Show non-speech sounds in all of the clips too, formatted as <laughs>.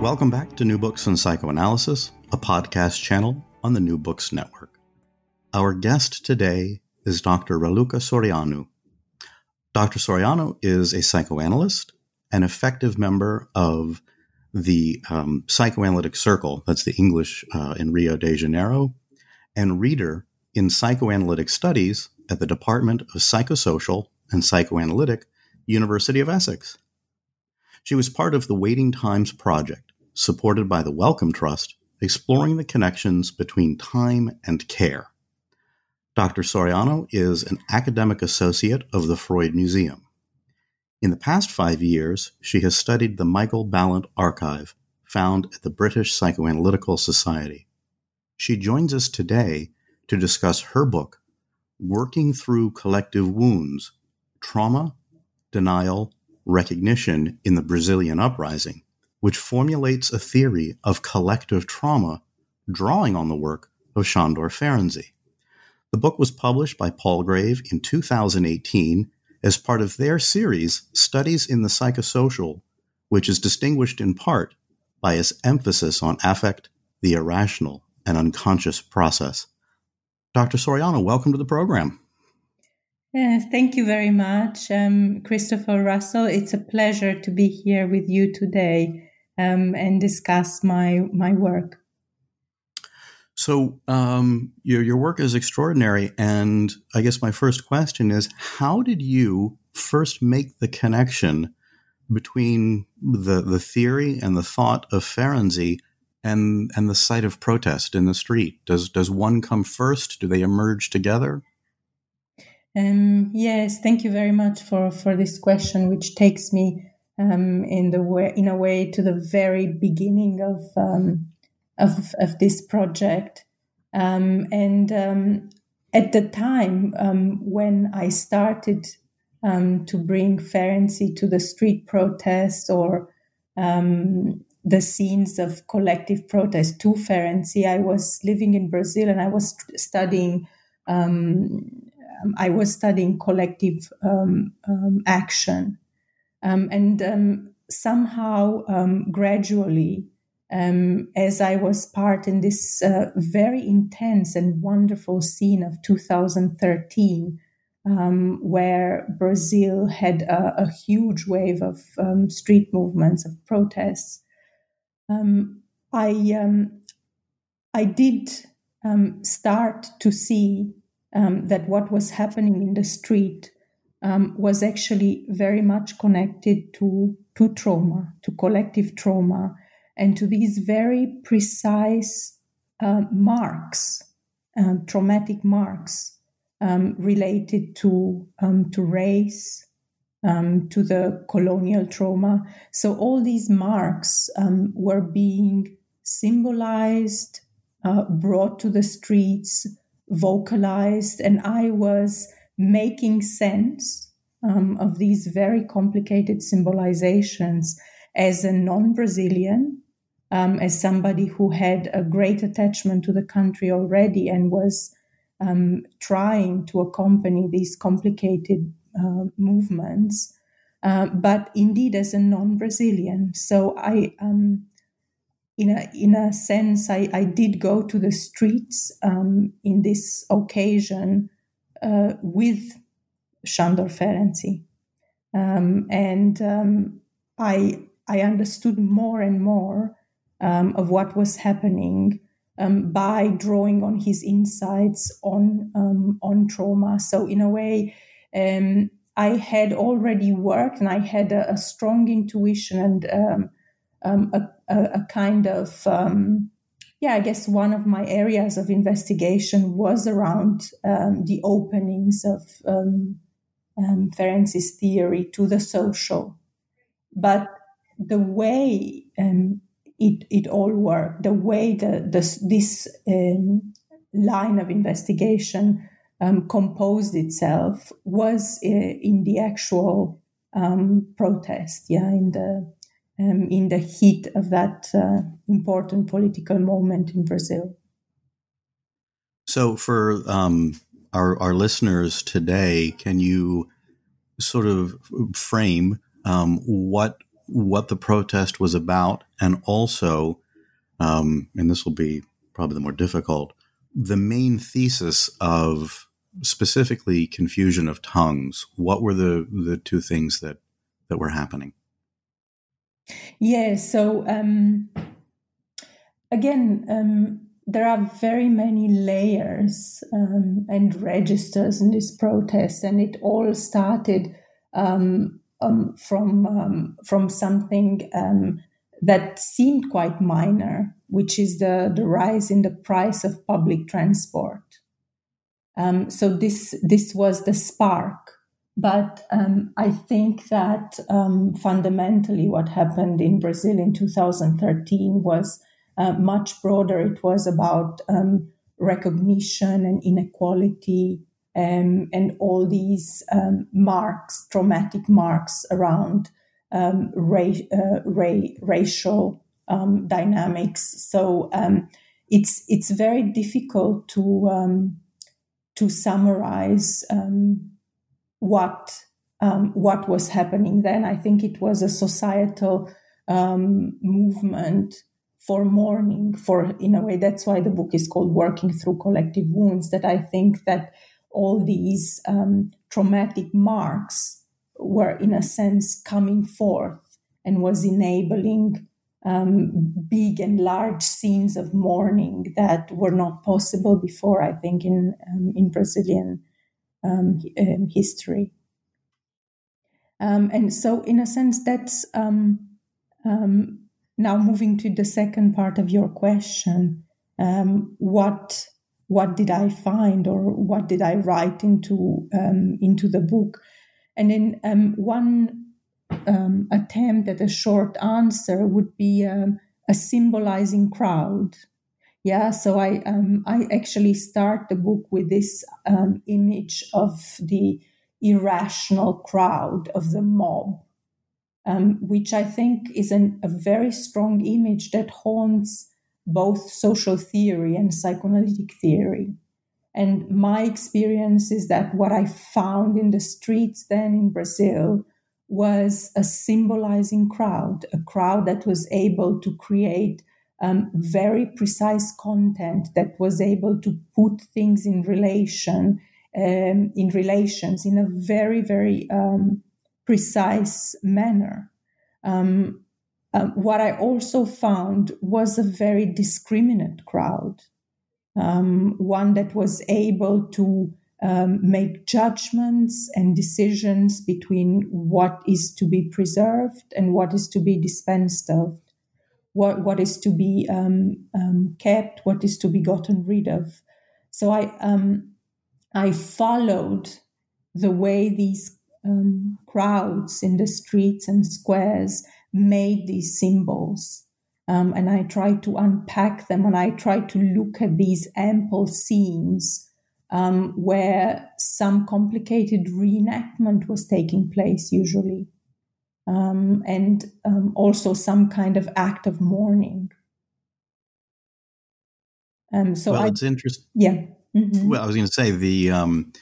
Welcome back to New Books in Psychoanalysis, a podcast channel on the New Books Network. Our guest today is Dr. Raluca Soreanu. Dr. Soreanu is a psychoanalyst, an effective member of the um, Psychoanalytic Circle, that's the English uh, in Rio de Janeiro, and reader in psychoanalytic studies at the Department of Psychosocial and Psychoanalytic, University of Essex. She was part of the Waiting Times Project, supported by the Wellcome Trust, exploring the connections between time and care. Dr. Soreanu is an academic associate of the Freud Museum. In the past five years, she has studied the Michael Balint Archive, found at the British Psychoanalytical Society. She joins us today to discuss her book, Working Through Collective Wounds Trauma, Denial, Recognition in the Brazilian Uprising, which formulates a theory of collective trauma drawing on the work of Sandor Ferenczi. The book was published by Palgrave in 2018 as part of their series, Studies in the Psychosocial, which is distinguished in part by its emphasis on affect, the irrational, and unconscious process. Dr. Soreanu, welcome to the program. Yes, thank you very much, um, Christopher Russell. It's a pleasure to be here with you today um, and discuss my my work. So um, your your work is extraordinary, and I guess my first question is: How did you first make the connection between the the theory and the thought of Ferenczi and and the site of protest in the street? Does does one come first? Do they emerge together? Um, yes, thank you very much for for this question, which takes me um, in the way in a way to the very beginning of um, of, of this project. Um, and um, at the time um, when I started um, to bring Ferenczi to the street protests or the scenes of collective protest to Ferenczi, I was living in Brazil and I was studying. I was studying collective action, um, and um, somehow, um, gradually, um, as I was part in this uh, very intense and wonderful scene of 2013, um, where Brazil had a, a huge wave of um, street movements, of protests, I I did start to see that what was happening in the street um, was actually very much connected to, to trauma, to collective trauma, and to these very precise uh, marks, um, traumatic marks um, related to, um, to race, um, to the colonial trauma. So all these marks were being symbolized, uh, brought to the streets, vocalized, and I was making sense um, of these very complicated symbolizations as a non Brazilian, um, as somebody who had a great attachment to the country already and was um, trying to accompany these complicated uh, movements, uh, but indeed as a non Brazilian. So I. Um, in a, in a sense, I, I did go to the streets um, in this occasion uh, with Sandor Ferenczi. Um, and um, I, I understood more and more um, of what was happening um, by drawing on his insights on, um, on trauma. So, in a way, um, I had already worked and I had a, a strong intuition and a, a, a, kind of yeah, I guess one of my areas of investigation was around um, the openings of um, um, theory to the social. But the way um, it it all worked, the way the, the this um, line of investigation um, composed itself was uh, in the actual um, protest, yeah, in the um, in the heat of that uh, important political moment in Brazil. So, for um, our our listeners today, can you sort of frame um, what what the protest was about, and also, um, and this will be probably the more difficult, the main thesis of specifically confusion of tongues. What were the the two things that that were happening? Yeah. So um, again, um, there are very many layers um, and registers in this protest, and it all started um, um, from um, from something that seemed quite minor, which is the the rise in the price of public transport. Um, so this this was the spark. But um, I think that um, fundamentally, what happened in Brazil in 2013 was uh, much broader. It was about um, recognition and inequality um, and all these um, marks, traumatic marks around ra- uh, ra- racial dynamics. So it's it's very difficult to to summarize um, what um, what was happening then. I think it was a societal um, movement for mourning. For in a way, that's why the book is called "Working Through Collective Wounds." That I think that all these um, traumatic marks were, in a sense, coming forth and was enabling um, big and large scenes of mourning that were not possible before, I think, in, um, in Brazilian um, um history. Um, and so, in a sense, that's um, now moving to the second part of your question. what what did I find, or what did I write into into the book? And then one um, attempt at a short answer would be um, a symbolizing crowd. Yeah, so I um, I actually start the book with this um, image of the irrational crowd of the mob, um, which I think is an, a very strong image that haunts both social theory and psychoanalytic theory. And my experience is that what I found in the streets then in Brazil was a symbolizing crowd, a crowd that was able to create um, very precise content that was able to put things in relation, um, in relations in a very, very um, precise manner. Um, um, what I also found was a very discriminate crowd, um, one that was able to um, make judgments and decisions between what is to be preserved and what is to be dispensed of, what, what is to be um, um, kept, what is to be gotten rid of. So I, um, I followed the way these um, crowds in the streets and squares made these symbols. Um, and I tried to unpack them and I tried to look at these ample scenes um, where some complicated reenactment was taking place, usually, um, and um, also some kind of act of mourning. Um, so well, I, it's interesting. Yeah. Mm-hmm. Well, I was going to say the um,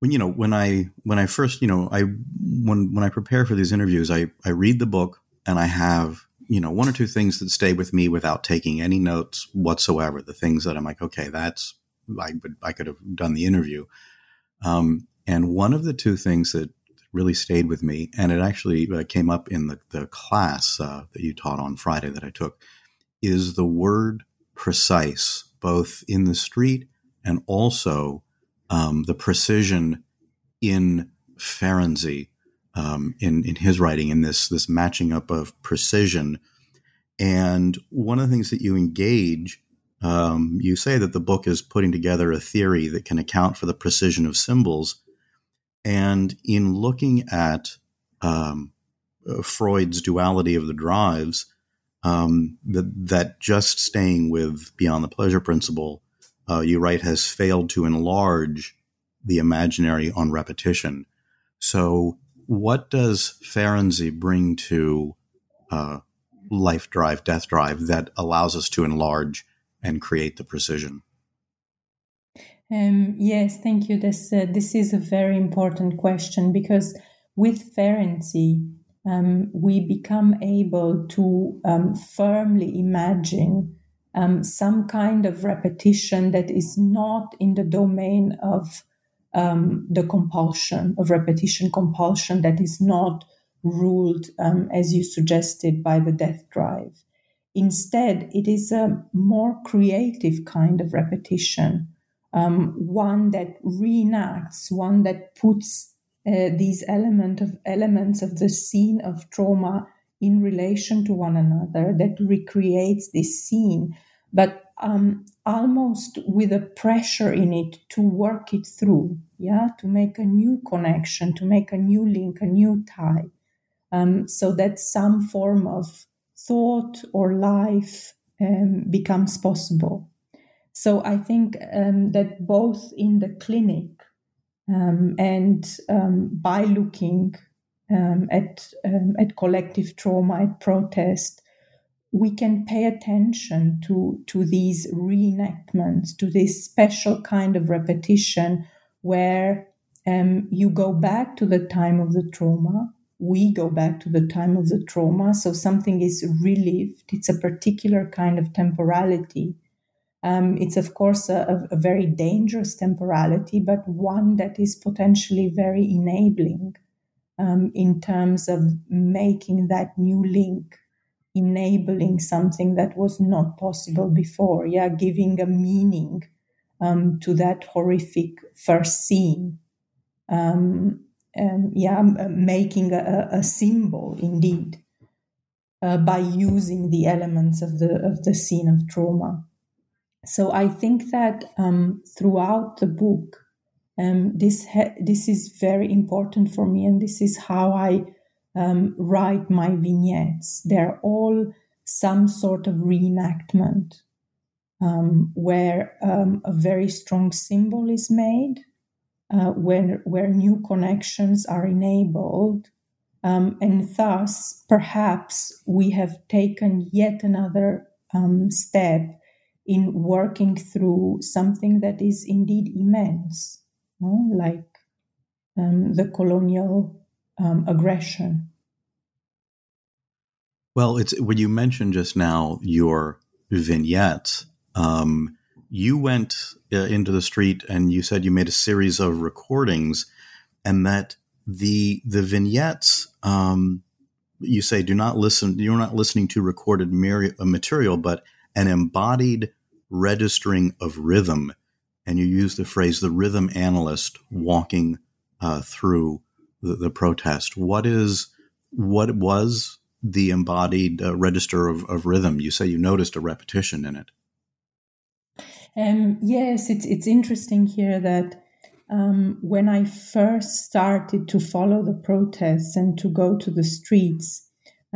when you know when I when I first you know I when when I prepare for these interviews, I I read the book and I have you know one or two things that stay with me without taking any notes whatsoever. The things that I'm like, okay, that's I would I could have done the interview. Um, and one of the two things that really stayed with me, and it actually uh, came up in the, the class uh, that you taught on Friday that I took, is the word precise, both in the street and also um, the precision in Ferenczi um, in in his writing, in this this matching up of precision. And one of the things that you engage um, you say that the book is putting together a theory that can account for the precision of symbols. And in looking at um, uh, Freud's duality of the drives, um, that, that just staying with beyond the pleasure principle, uh, you write, has failed to enlarge the imaginary on repetition. So, what does Ferenczi bring to uh, life drive, death drive that allows us to enlarge and create the precision? Um, yes, thank you. This uh, this is a very important question because with Ferenczi, um, we become able to um, firmly imagine um, some kind of repetition that is not in the domain of um, the compulsion of repetition compulsion that is not ruled um, as you suggested by the death drive. Instead, it is a more creative kind of repetition um, one that reenacts, one that puts uh, these element of elements of the scene of trauma in relation to one another, that recreates this scene, but um, almost with a pressure in it to work it through, yeah, to make a new connection, to make a new link, a new tie, um, so that some form of thought or life um, becomes possible. So I think um, that both in the clinic um, and um, by looking um, at um, at collective trauma, at protest, we can pay attention to to these reenactments, to this special kind of repetition where you go back to the time of the trauma. We go back to the time of the trauma, so something is relived. It's a particular kind of temporality um, it's, of course, a, a, very dangerous temporality, but one that is potentially very enabling um, in terms of making that new link, enabling something that was not possible before. Yeah, giving a meaning um, to that horrific first scene. Um, yeah, making a, a symbol indeed. Uh, by using the elements of the of the scene of trauma so I think that um, throughout the book, um, this ha- this is very important for me, and this is how I um, write my vignettes. They're all some sort of reenactment um, where um, a very strong symbol is made, uh, where where new connections are enabled, um, and thus perhaps we have taken yet another step in working through something that is indeed immense, no? like um, the colonial um, aggression. Well, it's when you mentioned just now your vignettes. Um, you went uh, into the street and you said you made a series of recordings, and that the the vignettes um, you say do not listen. You're not listening to recorded material, but an embodied registering of rhythm. And you use the phrase the rhythm analyst walking uh, through the, the, protest. What is what was the embodied uh, register of, of rhythm? You say you noticed a repetition in it. Um, yes, it's it's interesting here that um, when I first started to follow the protests and to go to the streets,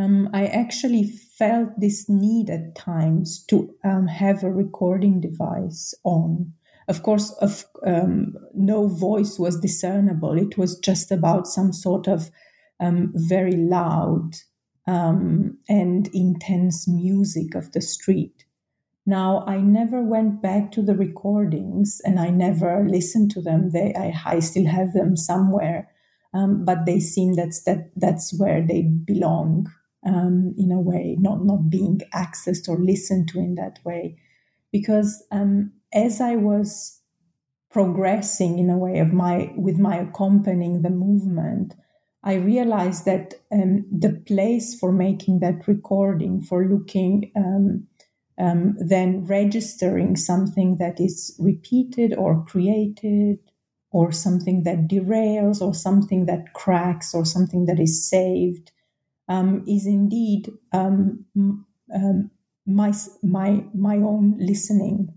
um, I actually felt this need at times to um, have a recording device on. Of course, of, um, no voice was discernible. It was just about some sort of um, very loud um, and intense music of the street. Now, I never went back to the recordings and I never listened to them. They, I, I still have them somewhere, um, but they seem that's that that's where they belong um, in a way, not not being accessed or listened to in that way, because um, as I was progressing in a way of my with my accompanying the movement, I realized that um, the place for making that recording, for looking, um, um, then registering something that is repeated or created, or something that derails, or something that cracks, or something that is saved, um, is indeed um, um, my my my own listening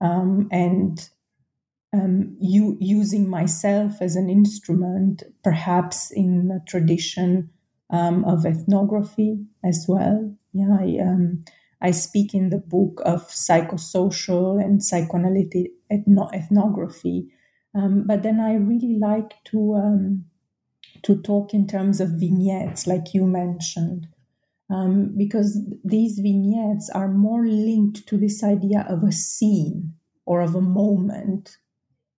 um, and um, you using myself as an instrument, perhaps in a tradition um, of ethnography as well. Yeah, I, um, I speak in the book of psychosocial and psychoanalytic ethno- ethnography, um, but then I really like to um, to talk in terms of vignettes, like you mentioned, um, because these vignettes are more linked to this idea of a scene or of a moment,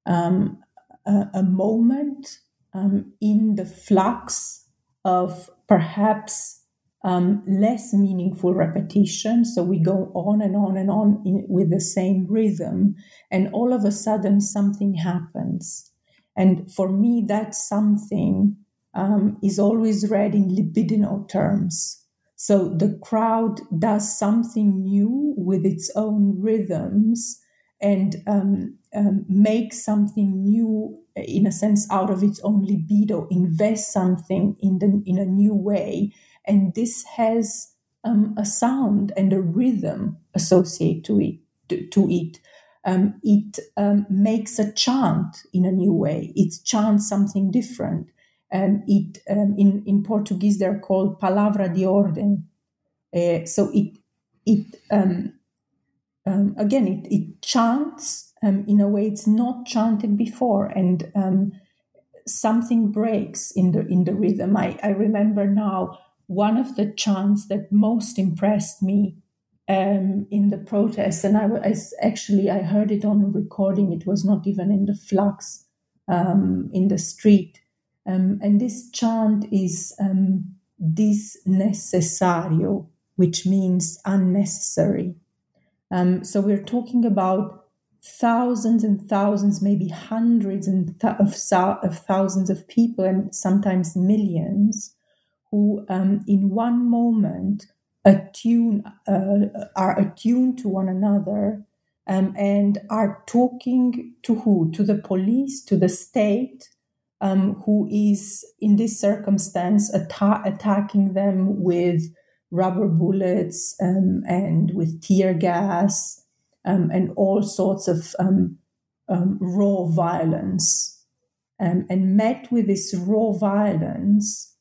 um, a, a, moment um, in the flux of perhaps um, less meaningful repetition. So we go on and on and on in, with the same rhythm, and all of a sudden something happens. And for me, that something um, is always read in libidinal terms. So the crowd does something new with its own rhythms and um, um, makes something new, in a sense, out of its own libido, invest something in, the, in a new way. And this has um, a sound and a rhythm associated to it. To, to it. Um, it um, makes a chant in a new way. It chants something different. Um, it um, in in Portuguese they're called palavra de ordem. Uh, so it it um, um again it it chants um, in a way it's not chanted before, and um, something breaks in the in the rhythm. I, I remember now one of the chants that most impressed me um, in the protest, and I was actually I heard it on a recording. It was not even in the flux um, in the street, um, and this chant is um, desnecessário, which means unnecessary. Um, so we're talking about thousands and thousands, maybe hundreds and th- of, of, thousands of people, and sometimes millions, who um, in one moment attune uh, are attuned to one another um, and are talking to who? To the police, to the state, um, who is in this circumstance atta- attacking them with rubber bullets um, and with tear gas um, and all sorts of um, um, raw violence. Um, and met with this raw violence,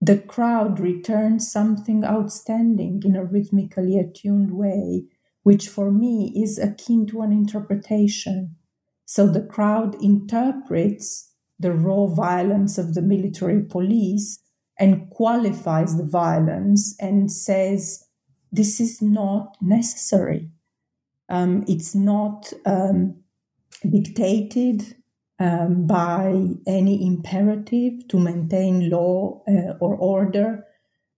the crowd returns something outstanding in a rhythmically attuned way, which for me is akin to an interpretation. So the crowd interprets the raw violence of the military police and qualifies the violence and says this is not necessary. Um, it's not um, dictated um, by any imperative to maintain law uh, or order.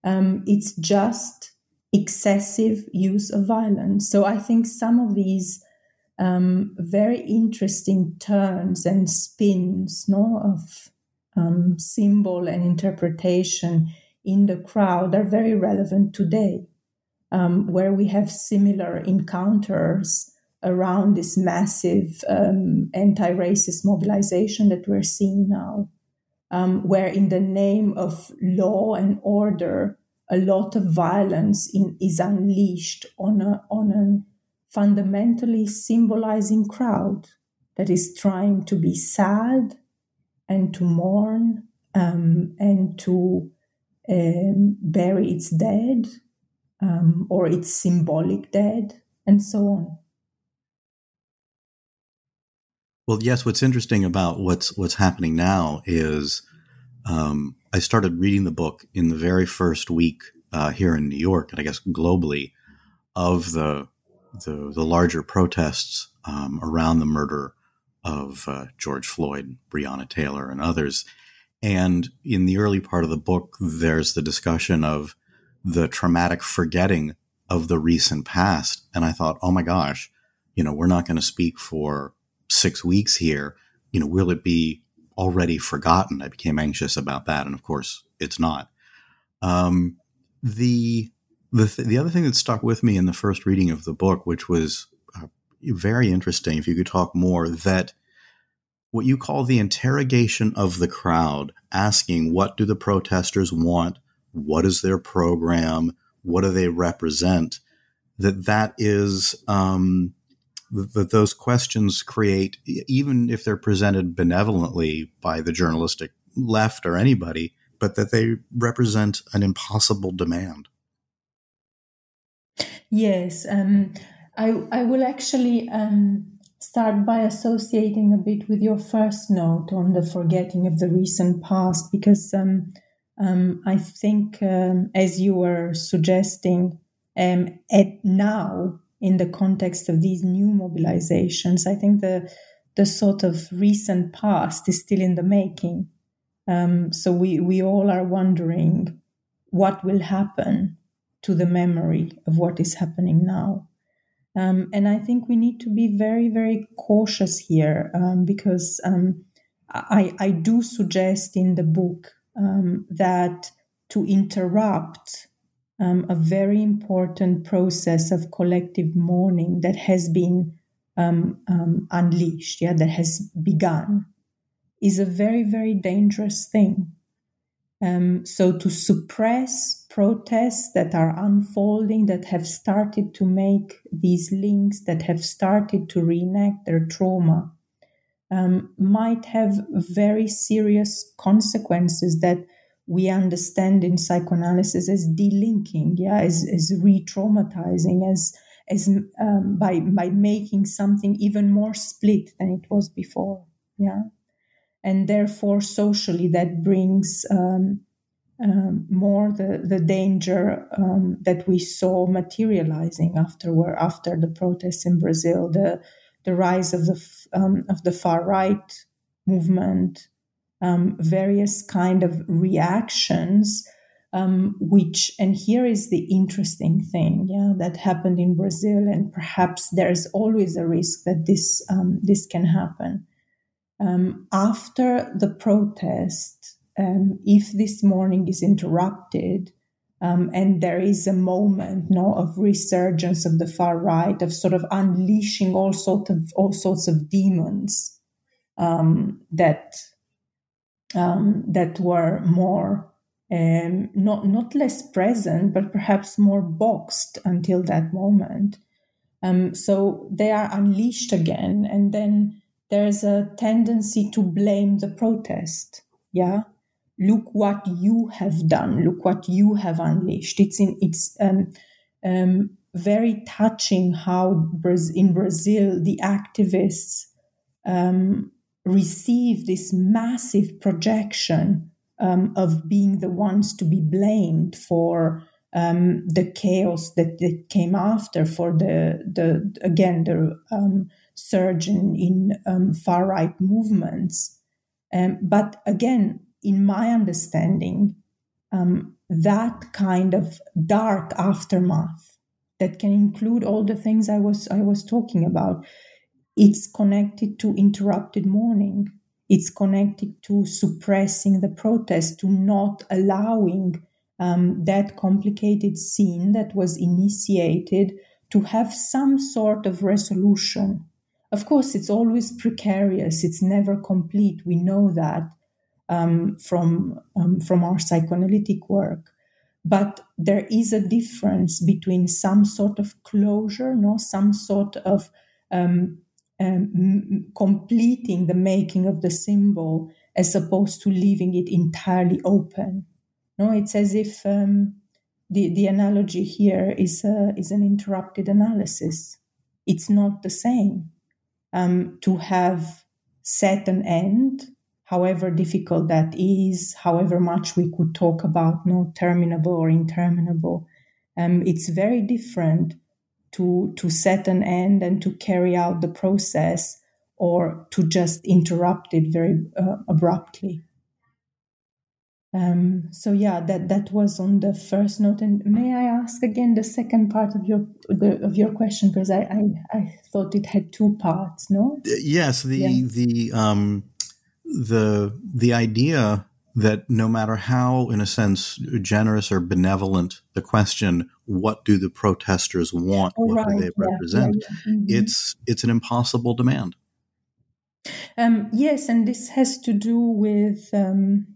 Um, it's just excessive use of violence. So I think some of these um, very interesting turns and spins no, of um, symbol and interpretation in the crowd are very relevant today, um, where we have similar encounters around this massive um, anti racist mobilization that we're seeing now, um, where in the name of law and order, a lot of violence in, is unleashed on, a, on an fundamentally symbolizing crowd that is trying to be sad and to mourn um, and to um, bury its dead um, or its symbolic dead and so on. Well, yes. What's interesting about what's what's happening now is um, I started reading the book in the very first week uh, here in New York, and I guess globally, of the the, the larger protests um, around the murder of uh, George Floyd, Breonna Taylor, and others. And in the early part of the book, there's the discussion of the traumatic forgetting of the recent past. And I thought, oh my gosh, you know, we're not going to speak for six weeks here. You know, will it be already forgotten? I became anxious about that. And of course, it's not. Um, the the, th- the other thing that stuck with me in the first reading of the book, which was uh, very interesting, if you could talk more, that what you call the interrogation of the crowd, asking what do the protesters want, what is their program, what do they represent, that that is um, that those questions create, even if they're presented benevolently by the journalistic left or anybody, but that they represent an impossible demand. Yes, um, I, I will actually um, start by associating a bit with your first note on the forgetting of the recent past, because um, um I think, um, as you were suggesting, um, at now in the context of these new mobilizations, I think the the sort of recent past is still in the making. so we we all are wondering what will happen to the memory of what is happening now. Um, and I think we need to be very, very cautious here um, because um, I, I, do suggest in the book um, that to interrupt um, a very important process of collective mourning that has been um, unleashed, yeah, that has begun, is a very, very dangerous thing. So to suppress protests that are unfolding, that have started to make these links, that have started to reenact their trauma, um, might have very serious consequences that we understand in psychoanalysis as delinking, yeah, as, as re-traumatizing, as as um, by by making something even more split than it was before, yeah, and therefore socially that brings um, um, more the, the danger um, that we saw materializing afterward after the protests in Brazil, the the rise of the um, of the far right movement, um, various kind of reactions, um, which and here is the interesting thing, yeah, that happened in Brazil, and perhaps there's always a risk that this this can happen after the protest um, if this mourning is interrupted um, and there is a moment no, of resurgence of the far right, of sort of unleashing all sort of all sorts of demons um, that um, that were more um, not not less present, but perhaps more boxed until that moment. Um, so they are unleashed again, and then there's a tendency to blame the protest. Yeah, look what you have done look what you have unleashed it's in it's um, um, very touching how in brazil the activists um, receive this massive projection um, of being the ones to be blamed for um, the chaos that, that, came after for the the again the um, surge in, in far right movements but again in my understanding, um, that kind of dark aftermath that can include all the things I was I was talking about. It's connected to interrupted mourning. It's connected to suppressing the protest, to not allowing um, that complicated scene that was initiated to have some sort of resolution. Of course, it's always precarious, it's never complete. We know that um, from um, from our psychoanalytic work. But there is a difference between some sort of closure, no, some sort of um, um completing the making of the symbol, as opposed to leaving it entirely open. No, it's as if um, the the analogy here is a, is an interrupted analysis. It's not the same um, to have set an end however difficult that is, however much we could talk about no terminable or interminable. Um, it's very different to to set an end and to carry out the process or to just interrupt it very uh, abruptly. Um, so yeah, that that was on the first note. And may I ask again the second part of your the, of your question because I, I, I thought it had two parts. No. Yes. The yeah. the um the the idea that no matter how, in a sense, generous or benevolent the question, what do the protesters want? Oh, what right. do they represent? Yeah, yeah. Mm-hmm. It's it's an impossible demand. Um, yes, and this has to do with um,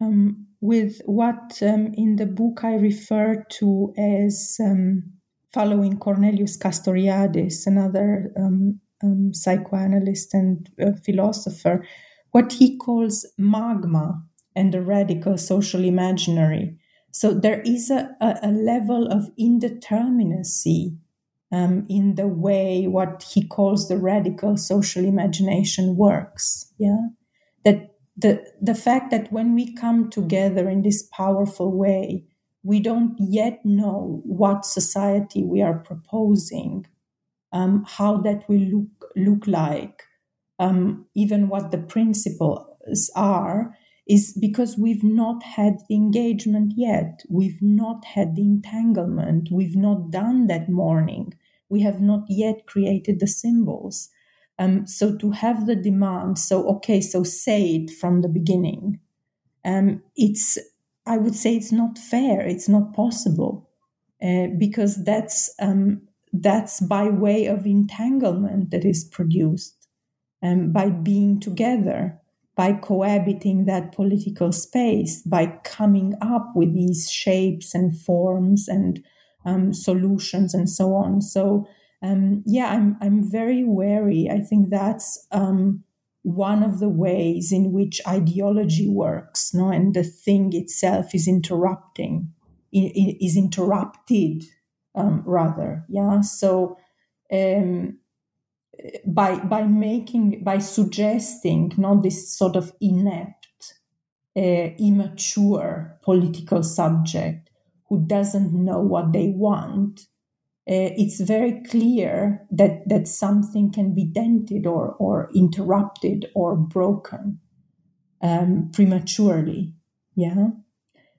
um, with what um, in the book I refer to as um, following Cornelius Castoriadis, another um, um, psychoanalyst and uh, philosopher, what he calls magma and the radical social imaginary. So there is a, a, level of indeterminacy um, in the way what he calls the radical social imagination works. Yeah, that the the fact that when we come together in this powerful way, we don't yet know what society we are proposing, um, how that will look look like, um, even what the principles are, is because we've not had the engagement yet. We've not had the entanglement. We've not done that mourning. We have not yet created the symbols. Um, so to have the demand, so okay, so say it from the beginning. Um, it's, I would say, it's not fair. It's not possible uh, because that's um, that's by way of entanglement that is produced um, by being together by cohabiting that political space, by coming up with these shapes and forms and um, solutions and so on. So um, yeah, I'm I'm very wary. I think that's um, one of the ways in which ideology works, no, and the thing itself is interrupting, is interrupted um, rather. Yeah, so um, by by making by suggesting not this sort of inept uh, immature political subject who doesn't know what they want uh, it's very clear that that something can be dented or or interrupted or broken um, prematurely. Yeah?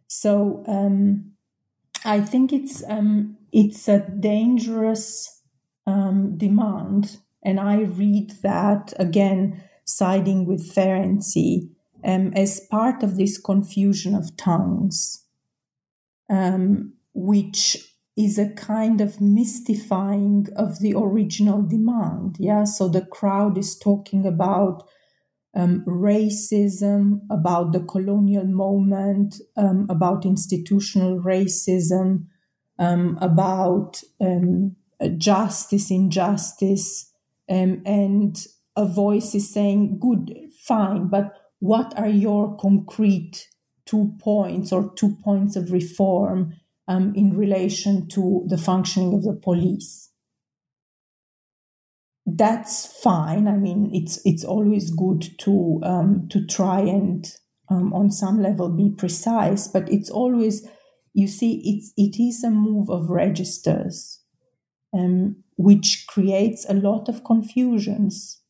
So um, i think it's um, it's a dangerous um, demand and I read that again, siding with Ferenczi, um, as part of this confusion of tongues, um, which is a kind of mystifying of the original demand. Yeah, so the crowd is talking about um, racism, about the colonial moment, um, about institutional racism, um, about um, justice, injustice, um, and a voice is saying, good, fine, but what are your concrete two points or two points of reform um, in relation to the functioning of the police? That's fine. I mean, it's it's always good to um, to try and um, on some level be precise, but it's always you see it's it is a move of registers. Um, which creates a lot of confusions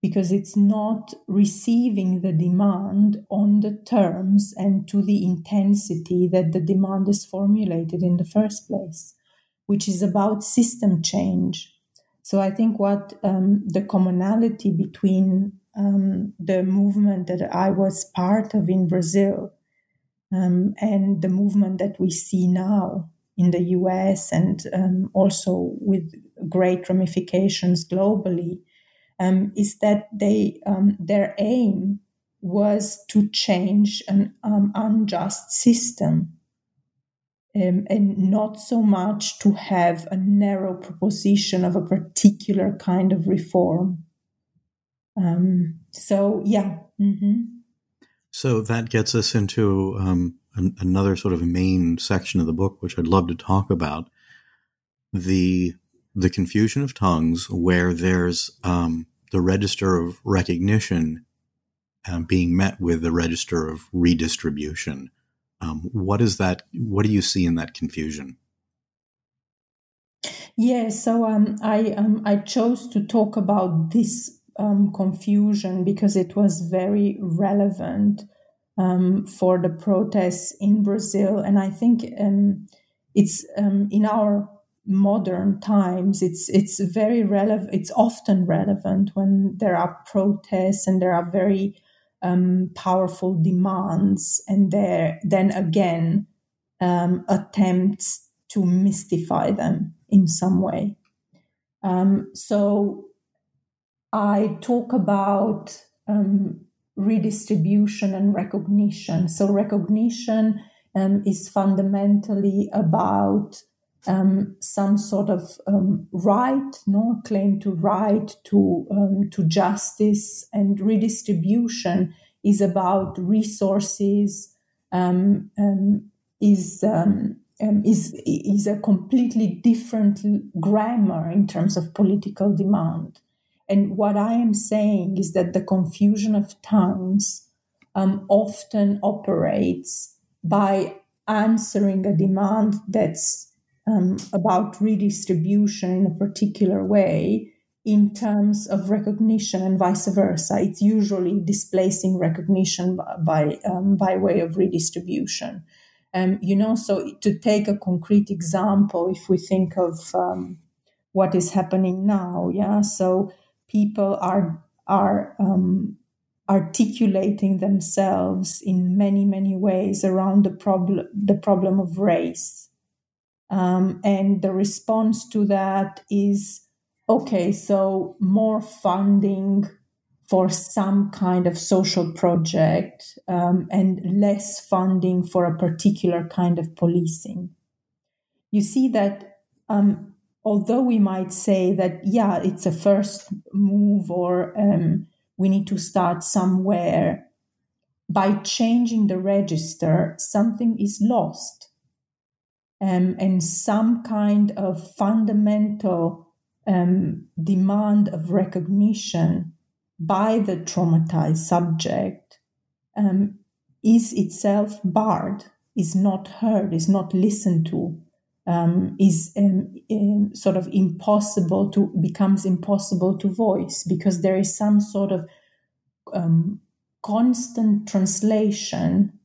because it's not receiving the demand on the terms and to the intensity that the demand is formulated in the first place, which is about system change. So I think what um, the commonality between um, the movement that I was part of in Brazil um, and the movement that we see now in the US and um, also with great ramifications globally, um, is that they um, their aim was to change an um, unjust system. Um, and not so much to have a narrow proposition of a particular kind of reform. Um, so, yeah. Mm-hmm. So that gets us into um, an, another sort of main section of the book, which I'd love to talk about the the confusion of tongues, where there's um, the register of recognition um, being met with the register of redistribution. Um, what is that? What do you see in that confusion? Yeah, so um, I um, I chose to talk about this um, confusion because it was very relevant for the protests in Brazil, and I think it's in our modern times it's it's very relevant it's often relevant when there are protests and there are very um, powerful demands and there then again um, attempts to mystify them in some way. Um, so i talk about um, redistribution and recognition. So recognition um, is fundamentally about um, some sort of um, right, no claim to right to um, to justice and redistribution is about resources, um, um, is um, is is a completely different grammar in terms of political demand. And what I am saying is that the confusion of tongues often operates by answering a demand that's um, about redistribution in a particular way in terms of recognition and vice versa. It's usually displacing recognition by um, by way of redistribution. Um, you know, so to take a concrete example, if we think of um, what is happening now, yeah, so people are are um, articulating themselves in many many ways around the problem the problem of race, um, and the response to that is okay, so more funding for some kind of social project um, and less funding for a particular kind of policing. You see that um, although we might say that, yeah, it's a first move or um, we need to start somewhere, by changing the register, something is lost. Um, and some kind of fundamental um, demand of recognition by the traumatized subject um, is itself barred, is not heard, is not listened to, um, is um, um, sort of impossible to becomes impossible to voice because there is some sort of constant translation.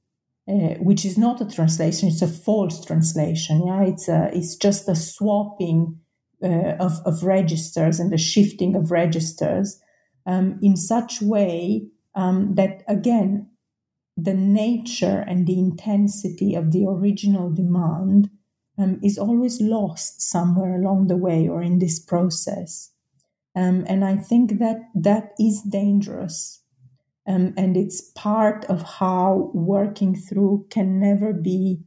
Uh, which is not a translation; it's a false translation. Yeah, it's a, it's just a swapping uh, of, of registers and the shifting of registers um, in such way um, that again the nature and the intensity of the original demand um, is always lost somewhere along the way or in this process um, and i think that that is dangerous um, and it's part of how working through can never be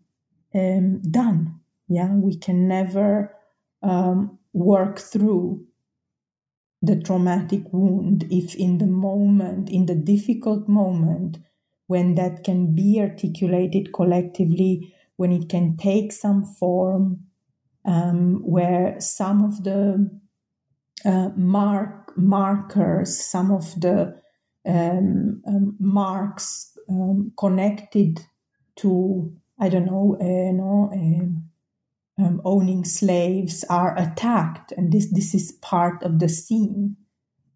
um, done. Yeah we can never work through the traumatic wound if in the moment, in the difficult moment, when that can be articulated collectively, when it can take some form, um, where some of the uh, mark markers, some of the um, um, marks um, connected to I don't know, uh, you know, um, um, owning slaves are attacked, and this this is part of the scene,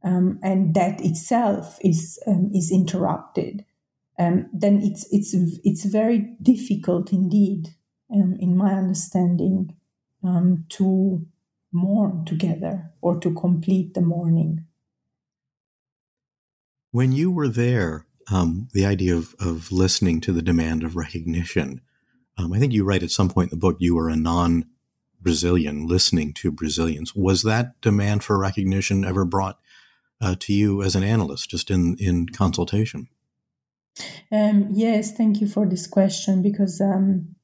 and that itself is is interrupted. Then it's it's it's very difficult indeed, in my understanding, to mourn together or to complete the mourning. When you were there, the idea of of listening to the demand of recognition um, I think you write at some point in the book you were a non Brazilian listening to Brazilians. Was that demand for recognition ever brought uh, to you as an analyst, just in, in consultation? Um, yes, thank you for this question because, um,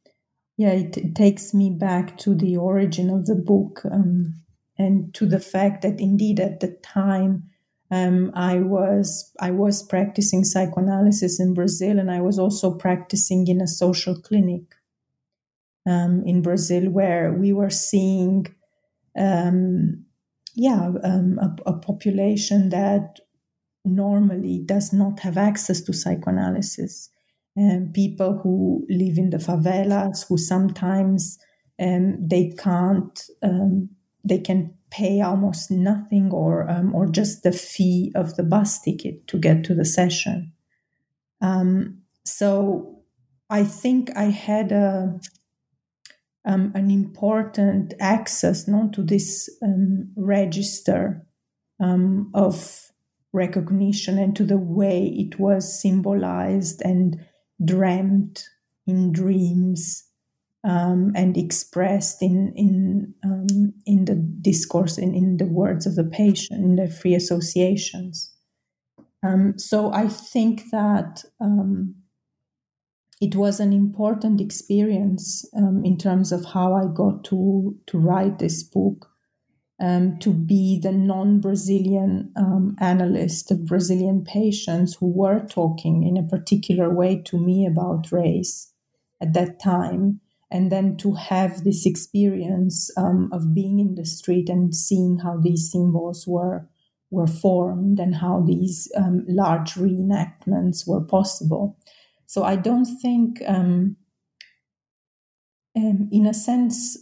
yeah, it, it, takes me back to the origin of the book um, and to the fact that indeed at the time um, I was I was practicing psychoanalysis in Brazil and I was also practicing in a social clinic um, in Brazil, where we were seeing, um, yeah, um, a, a, population that normally does not have access to psychoanalysis. And people who live in the favelas, who sometimes um, they can't, um, they can pay almost nothing or um, or just the fee of the bus ticket to get to the session. so I think I had a um, an important access no, to this um, register um, of recognition and to the way it was symbolized and dreamt in dreams um, and expressed in in um, in the discourse and in the words of the patient in the free associations. Um, so I think that it was an important experience um, in terms of how I got to to write this book, um, to be the non Brazilian um, analyst of Brazilian patients who were talking in a particular way to me about race at that time. And then to have this experience um, of being in the street and seeing how these symbols were were formed and how these um, large reenactments were possible. So I don't think, um, um, in a sense,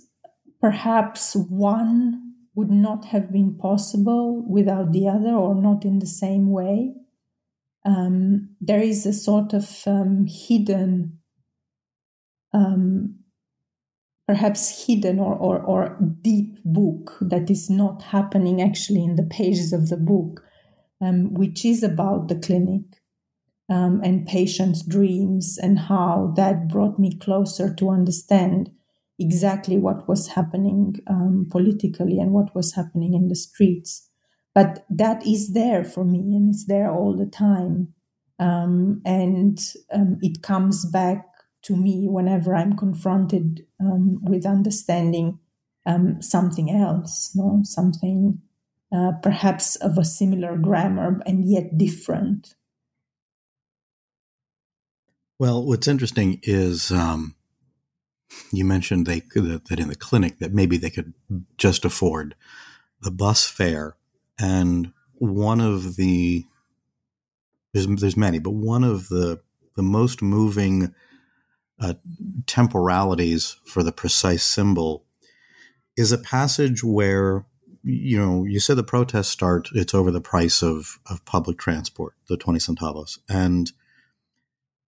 perhaps one would not have been possible without the other or not in the same way. Um, there is a sort of um, hidden, um, perhaps hidden or, or, or, deep book that is not happening actually in the pages of the book, um, which is about the clinic um, and patients' dreams and how that brought me closer to understand exactly what was happening um, politically and what was happening in the streets. But that is there for me and it's there all the time. Um, and um, it comes back to me whenever I'm confronted um, with understanding um, something else, no? something uh, perhaps of a similar grammar and yet different. Well, what's interesting is um, you mentioned they that in the clinic that maybe they could just afford the bus fare, and one of the there's there's many, but one of the the most moving uh, temporalities for the precise symbol is a passage where you know you said the protests start it's over the price of of public transport the 20 centavos and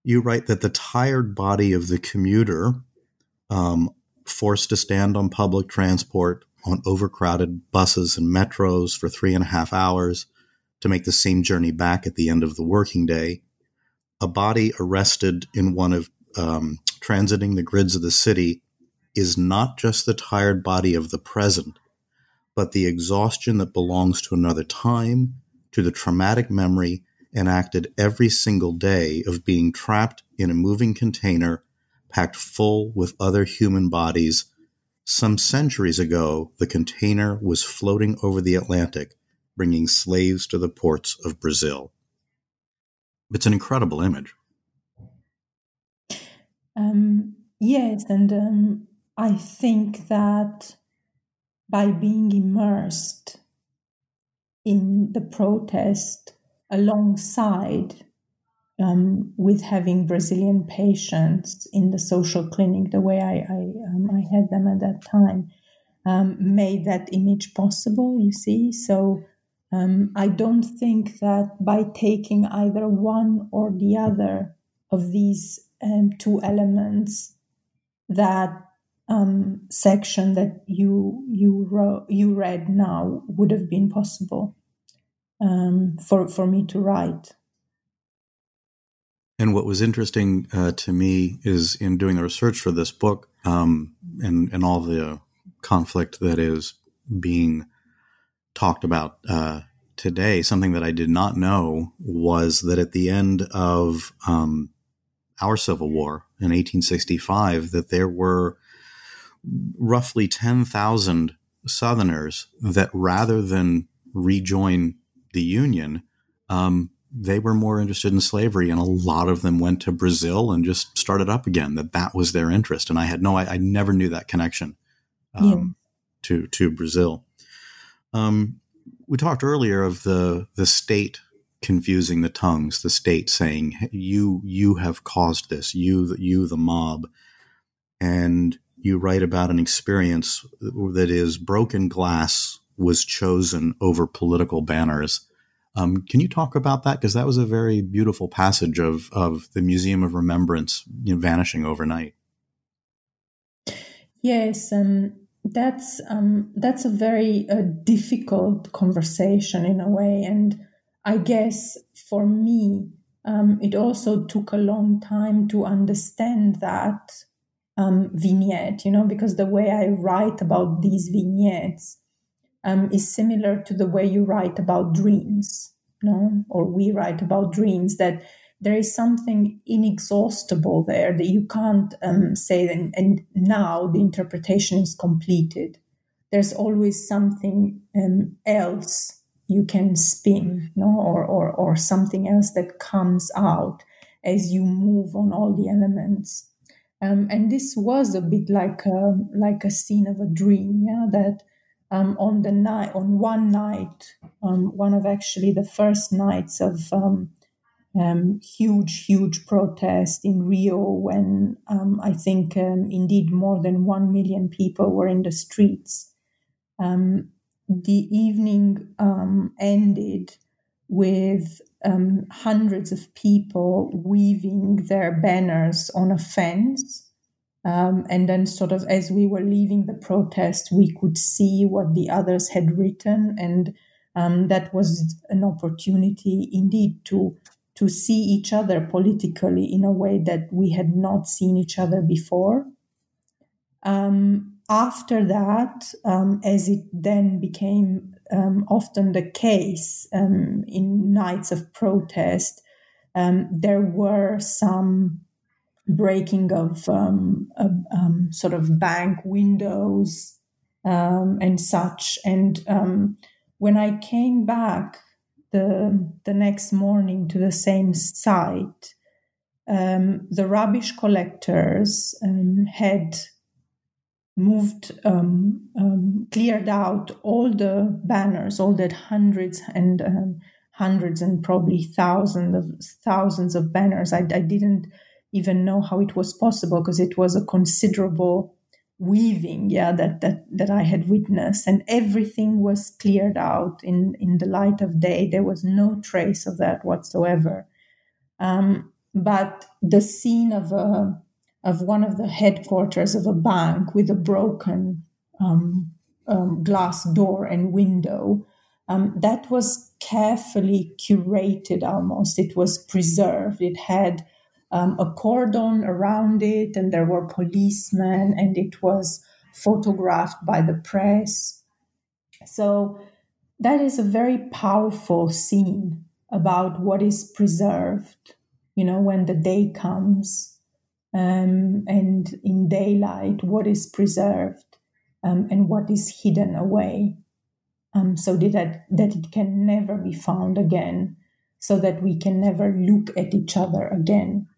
you write that the tired body of the commuter um, forced to stand on public transport on overcrowded buses and metros for three and a half hours to make the same journey back at the end of the working day. A body arrested in one of um, transiting the grids of the city is not just the tired body of the present, but the exhaustion that belongs to another time, to the traumatic memory enacted every single day of being trapped in a moving container packed full with other human bodies. Some centuries ago, the container was floating over the Atlantic, bringing slaves to the ports of Brazil. It's an incredible image. Um, yes, and um, I think that by being immersed in the protest alongside um, with having Brazilian patients in the social clinic the way I, I, um, I had them at that time um, made that image possible, you see. So um, I don't think that by taking either one or the other of these um, two elements, that um, section that you you wrote, you read now would have been possible for for me to write. And what was interesting uh, to me is in doing the research for this book um, and, and all the conflict that is being talked about uh, today, something that I did not know was that at the end of um, our Civil War in 1865, that there were roughly 10,000 Southerners that rather than rejoin the Union, um, they were more interested in slavery and a lot of them went to Brazil and just started up again that that was their interest and I had no I, I never knew that connection um, yeah. to to Brazil um, we talked earlier of the the state confusing the tongues the state saying you you have caused this you you the mob and you write about an experience that is broken glass was chosen over political banners um, can you talk about that? Because that was a very beautiful passage of of the Museum of Remembrance you know, vanishing overnight. Yes, um, that's um, that's a very uh, difficult conversation in a way, and I guess for me, um, it also took a long time to understand that um, vignette. You know, because the way I write about these vignettes um, is similar to the way you write about dreams, no? or we write about dreams, that there is something inexhaustible there that you can't um, say, and, and now the interpretation is completed. there's always something um, else you can spin, no, or, or or something else that comes out as you move on all the elements. Um, and this was a bit like a, like a scene of a dream, yeah. That um, on the night, on one night, um, one of actually the first nights of um, um, huge, huge protest in Rio when um, I think indeed more than one million people were in the streets. Um, the evening um, ended with um, hundreds of people weaving their banners on a fence. and then, sort of, as we were leaving the protest, we could see what the others had written. And that was an opportunity indeed to to see each other politically in a way that we had not seen each other before. Um, after that, um, as it then became um, often the case um, in nights of protest, um, there were some breaking of um, sort of bank windows and such. And when I came back the, the next morning to the same site, um, the rubbish collectors um, had moved, um, um cleared out all the banners, all that hundreds and um, hundreds and probably thousands of thousands of banners. I, I didn't even know how it was possible because it was a considerable weaving yeah that that that i had witnessed. And everything was cleared out in in the light of day. There was no trace of that whatsoever. Um, but the scene of a of one of the headquarters of a bank with a broken um, um, glass door and window. Um, that was carefully curated almost. It was preserved. It had um, a cordon around it, and there were policemen, and it was photographed by the press. So that is a very powerful scene about what is preserved, you know, when the day comes um, and in daylight, what is preserved um, and what is hidden away. Um, so that, that it can never be found again, so that we can never look at each other again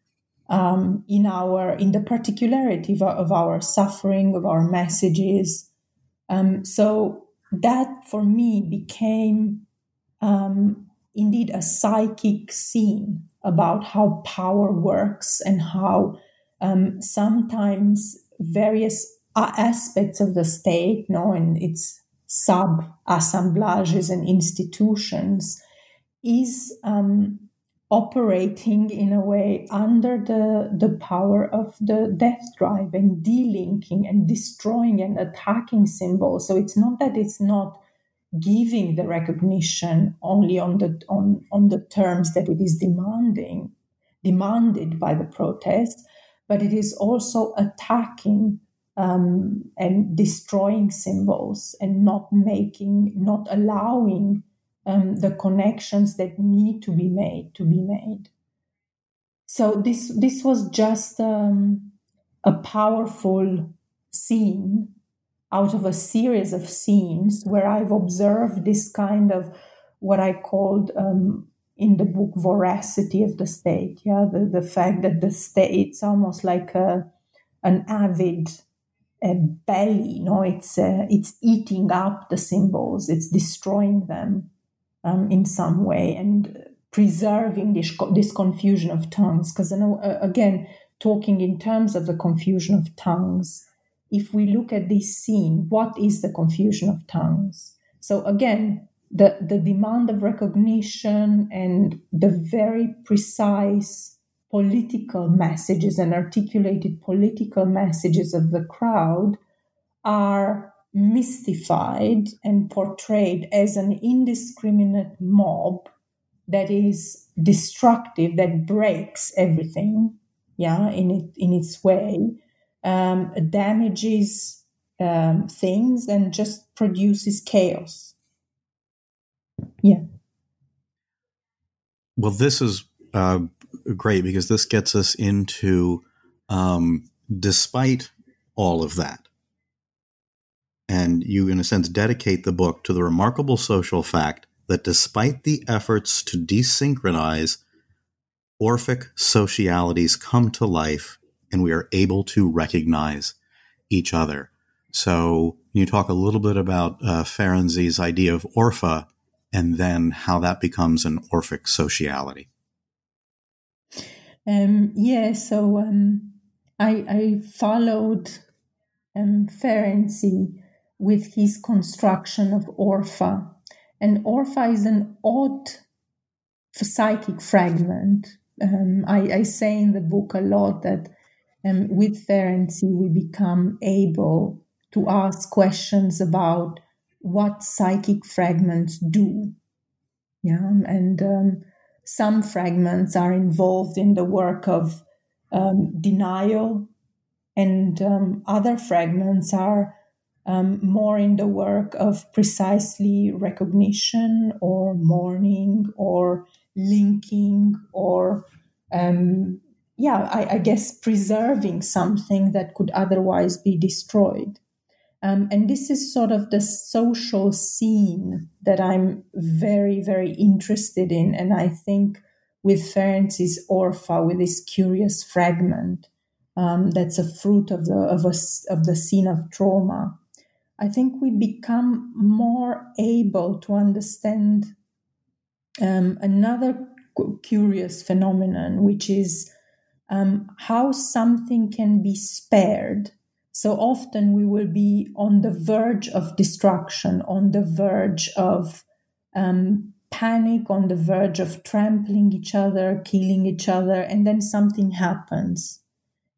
um, in our in the particularity of, of, our suffering, of our messages. Um, so that for me became um, indeed a psychic scene about how power works and how um, sometimes various aspects of the state, you know, and its sub assemblages and institutions, is um, operating in a way under the, the power of the death drive and delinking and destroying and attacking symbols. So it's not that it's not giving the recognition only on the on, on the terms that it is demanding demanded by the protest, but it is also attacking um, and destroying symbols and not making, not allowing um, the connections that need to be made to be made. So this this was just um, a powerful scene out of a series of scenes where I've observed this kind of what I called um, in the book voracity of the state. Yeah, the, the fact that the state's almost like a an avid a belly. You know, it's uh, it's eating up the symbols, it's destroying them um, in some way and preserving this, this confusion of tongues. Because, you know, uh, again, talking in terms of the confusion of tongues, if we look at this scene, what is the confusion of tongues? So, again, the, the demand of recognition and the very precise political messages and articulated political messages of the crowd are mystified and portrayed as an indiscriminate mob that is destructive, that breaks everything, yeah, in it in its way, um, damages um, things, and just produces chaos. Yeah. Well, this is uh, great because this gets us into, um, despite all of that, and you, in a sense, dedicate the book to the remarkable social fact that despite the efforts to desynchronize, Orphic socialities come to life and we are able to recognize each other. So, you talk a little bit about uh, Ferenczi's idea of Orpha and then how that becomes an Orphic sociality. Um, yeah, so um, I, I, followed um, Ferenczi with his construction of Orpha. And Orpha is an odd psychic fragment. Um, I, I, say in the book a lot that um, with Ferenczi we become able to ask questions about what psychic fragments do. Yeah, and um, some fragments are involved in the work of um, denial, and um, other fragments are um, more in the work of precisely recognition or mourning or linking or um, yeah I, I, guess preserving something that could otherwise be destroyed um, and this is sort of the social scene that i'm very very interested in and i think with Ferenczi's Orpha, with this curious fragment um, that's a fruit of the of, a, of the scene of trauma I think we become more able to understand um, another curious phenomenon, which is um, how something can be spared. So often we will be on the verge of destruction, on the verge of um, panic, on the verge of trampling each other, killing each other, and then something happens.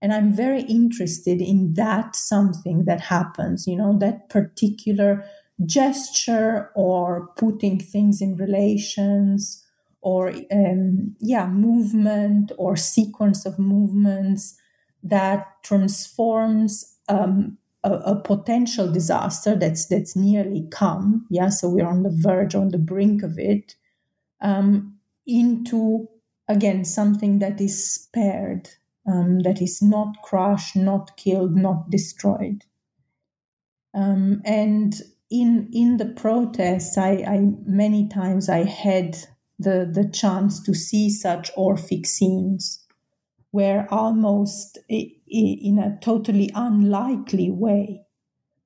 And i'm very interested in that something that happens you know that particular gesture or putting things in relations or um, yeah movement or sequence of movements that transforms um, a, a, potential disaster that's that's nearly come yeah so we're on the verge on the brink of it um, into again something that is spared um, that is not crushed, not killed, not destroyed. Um, and in in the protests, I, I, many times I had the the chance to see such Orphic scenes, where almost in a totally unlikely way,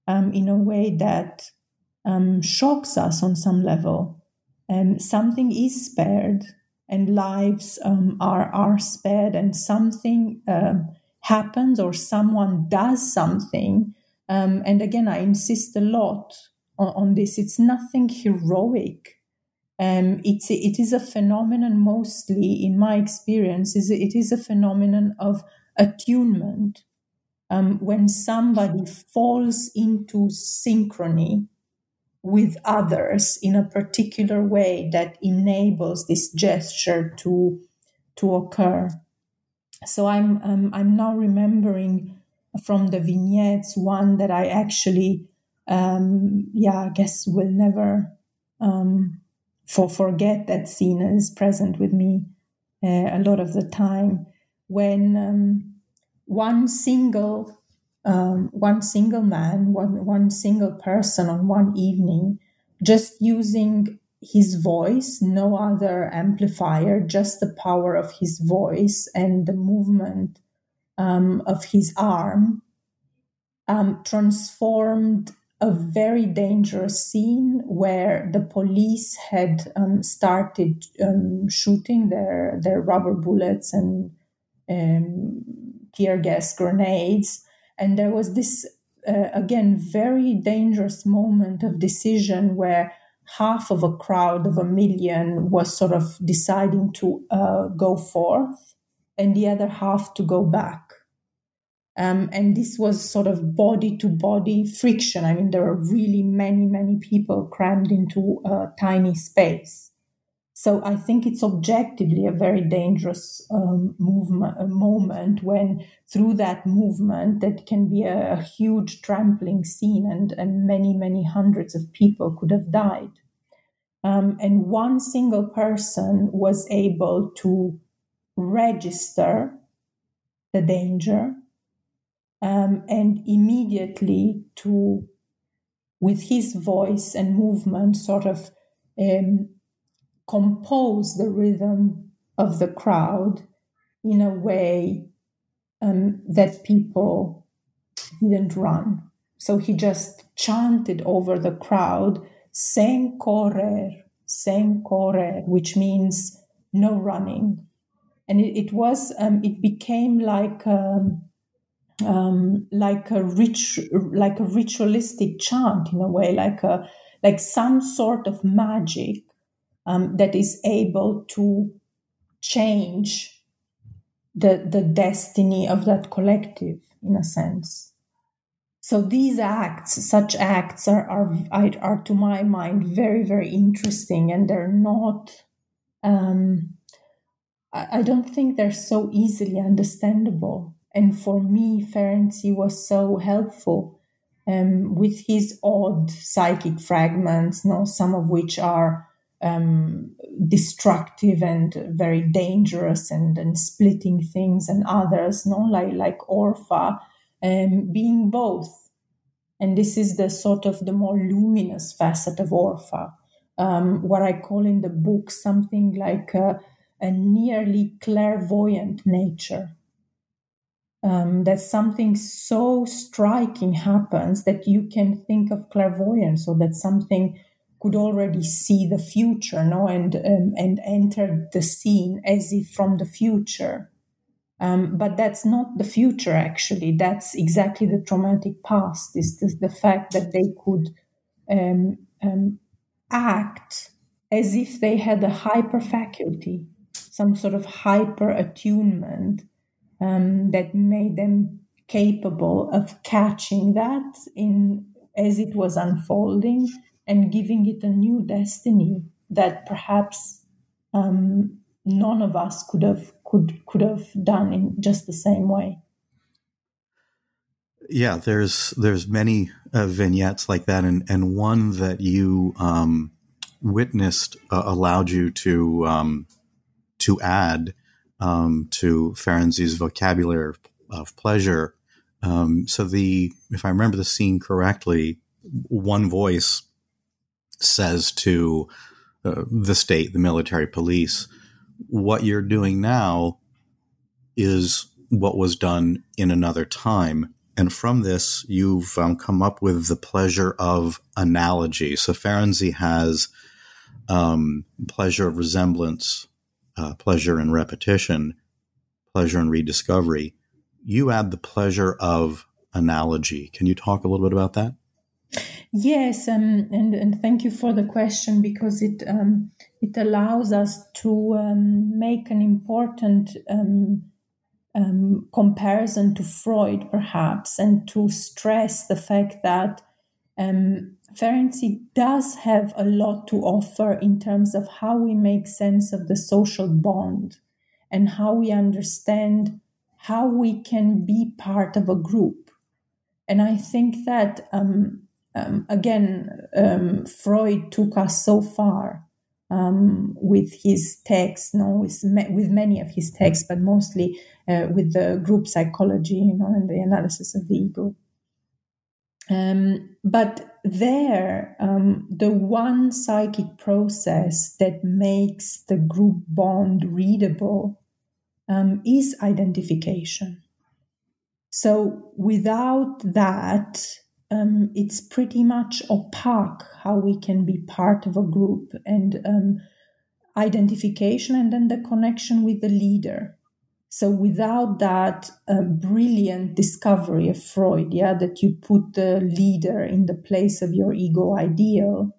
um, in a way that um, shocks us on some level, and something is spared and lives um, are are spared and something um, happens or someone does something um, and again i insist a lot on, on this. It's nothing heroic um, it's it is a phenomenon mostly in my experience is it is a phenomenon of attunement um, when somebody falls into synchrony with others in a particular way that enables this gesture to to occur. So I'm um, I'm now remembering from the vignettes one that I actually um, yeah I guess will never um, for forget that scene is present with me uh, a lot of the time when um, one single um, one single man, one, one single person on one evening, just using his voice, no other amplifier, just the power of his voice and the movement um, of his arm, um, transformed a very dangerous scene where the police had um, started um, shooting their, their rubber bullets and um, tear gas grenades and there was this, uh, again, very dangerous moment of decision where half of a crowd of a million was sort of deciding to uh, go forth and the other half to go back. Um, and this was sort of body to body friction. I mean, there are really many, many people crammed into a tiny space. So I think it's objectively a very dangerous um, movement, moment when through that movement that can be a, a, huge trampling scene and, and many, many hundreds of people could have died. Um, and one single person was able to register the danger um, and immediately to with his voice and movement, sort of um, compose the rhythm of the crowd in a way um, that people didn't run. So he just chanted over the crowd, sen correr, sen correr, which means no running. And it, it was, um, it became like, um, um, like a rich, like a ritualistic chant in a way, like a, like some sort of magic um, that is able to change the the destiny of that collective in a sense. So these acts, such acts, are are are to my mind very very interesting, and they're not. Um, I, I don't think they're so easily understandable. And for me, Ferenczi was so helpful um, with his odd psychic fragments, you know, some of which are um, destructive and very dangerous and, and splitting things, and others, no, like like Orpha, um, being both. And this is the sort of the more luminous facet of Orpha, um, what I call in the book something like a, a nearly clairvoyant nature. Um, that something so striking happens that you can think of clairvoyance, or that something could already see the future, no, and um, and enter the scene as if from the future. Um, but that's not the future. Actually, that's exactly the traumatic past. Is the, fact that they could um, um, act as if they had a hyper faculty, some sort of hyper attunement um, that made them capable of catching that in as it was unfolding and giving it a new destiny that perhaps um, none of us could have could could have done in just the same way. Yeah, there's there's many uh, vignettes like that, and and one that you um, witnessed uh, allowed you to um, to add um, to Ferenczi's vocabulary of, pleasure. Um, so the if I remember the scene correctly, one voice says to uh, the state, the military police, what you're doing now is what was done in another time. And from this, you've um, come up with the pleasure of analogy. So Ferenczi has um, pleasure of resemblance, uh, pleasure in repetition, pleasure in rediscovery. You add the pleasure of analogy. Can you talk a little bit about that? Yes, um, and and thank you for the question because it um, it allows us to um, make an important um, um, comparison to Freud, perhaps, and to stress the fact that um, Ferenczi does have a lot to offer in terms of how we make sense of the social bond and how we understand how we can be part of a group. And I think that um, um, again, um, Freud took us so far um, with his texts, no, with, with many of his texts, but mostly uh, with the group psychology, you know, and the analysis of the ego. Um, but there, um, the one psychic process that makes the group bond readable um, is identification. So without that, um, it's pretty much opaque how we can be part of a group and um, identification and then the connection with the leader. So without that uh, brilliant discovery of Freud, yeah, that you put the leader in the place of your ego ideal,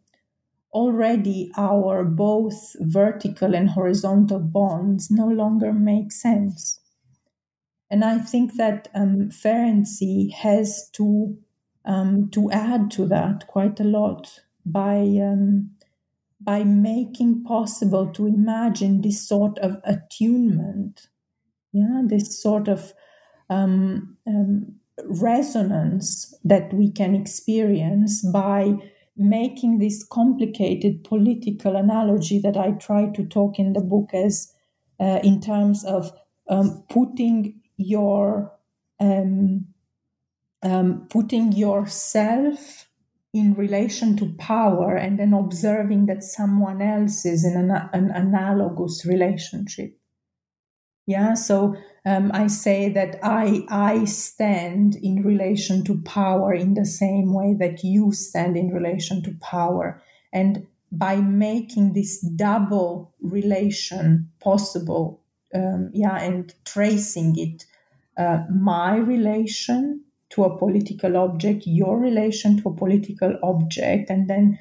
already our both vertical and horizontal bonds no longer make sense. And I think that um, Ferenczi has to um, to add to that quite a lot by um, by making possible to imagine this sort of attunement, yeah, this sort of um, um, resonance that we can experience by making this complicated political analogy that I try to talk in the book as uh, in terms of um, putting your um, um, putting yourself in relation to power and then observing that someone else is in an, an analogous relationship. Yeah, so um, I say that I I stand in relation to power in the same way that you stand in relation to power, and by making this double relation possible, um, yeah, and tracing it, uh, my relation to a political object, your relation to a political object, and then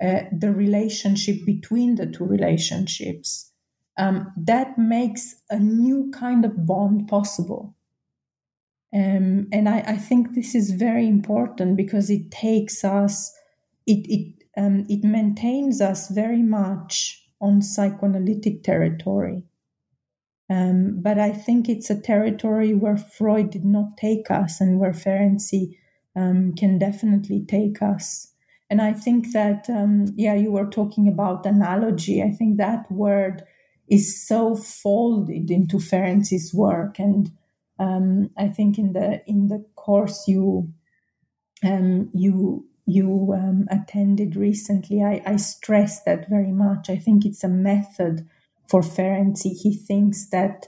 uh, the relationship between the two relationships. Um, that makes a new kind of bond possible. Um, and I, I, think this is very important because it takes us, it, it, um, it maintains us very much on psychoanalytic territory. Um, but I think it's a territory where Freud did not take us and where Ferenczi um, can definitely take us. And I think that, um, yeah, you were talking about analogy. I think that word is so folded into Ferenczi's work. And um, I think in the in the course you um, you you um, attended recently, I, I stress that very much. I think it's a method for Ferenczi, he thinks that